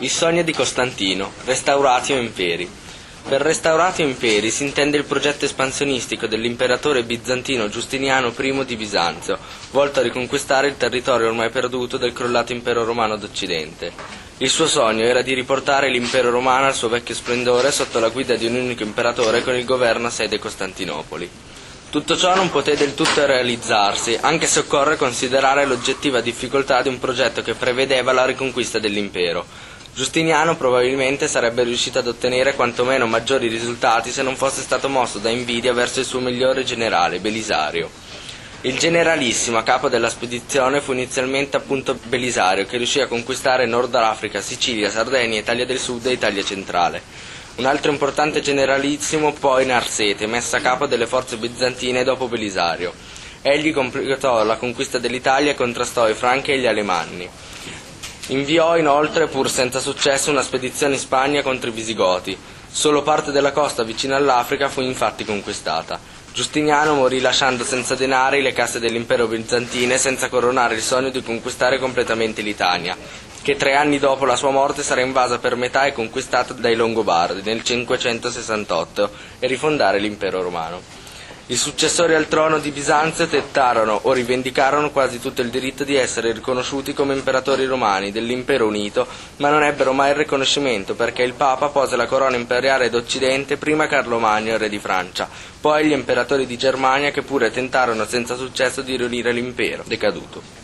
I sogni di Costantino, Restauratio Imperi. Per Restauratio Imperi si intende il progetto espansionistico dell'imperatore bizantino Giustiniano I di Bisanzio, volto a riconquistare il territorio ormai perduto del crollato impero romano d'Occidente. Il suo sogno era di riportare l'impero romano al suo vecchio splendore sotto la guida di un unico imperatore con il governo a sede Costantinopoli. Tutto ciò non poté del tutto realizzarsi, anche se occorre considerare l'oggettiva difficoltà di un progetto che prevedeva la riconquista dell'impero. Giustiniano probabilmente sarebbe riuscito ad ottenere quantomeno maggiori risultati se non fosse stato mosso da invidia verso il suo migliore generale, Belisario. Il generalissimo a capo della spedizione fu inizialmente appunto Belisario, che riuscì a conquistare Nord Africa, Sicilia, Sardegna, Italia del Sud e Italia centrale. Un altro importante generalissimo poi Narsete, messa a capo delle forze bizantine dopo Belisario. Egli completò la conquista dell'Italia e contrastò i Franchi e gli Alemanni. Inviò inoltre, pur senza successo, una spedizione in Spagna contro i Visigoti. Solo parte della costa vicina all'Africa fu infatti conquistata. Giustiniano morì lasciando senza denari le casse dell'impero bizantino e senza coronare il sogno di conquistare completamente l'Italia, che tre anni dopo la sua morte sarà invasa per metà e conquistata dai Longobardi nel 568 e rifondare l'impero romano. I successori al trono di Bisanzio tentarono o rivendicarono quasi tutto il diritto di essere riconosciuti come imperatori romani dell'impero unito, ma non ebbero mai il riconoscimento perché il Papa pose la corona imperiale d'Occidente prima Carlo Magno, re di Francia, poi gli imperatori di Germania che pure tentarono senza successo di riunire l'impero, decaduto.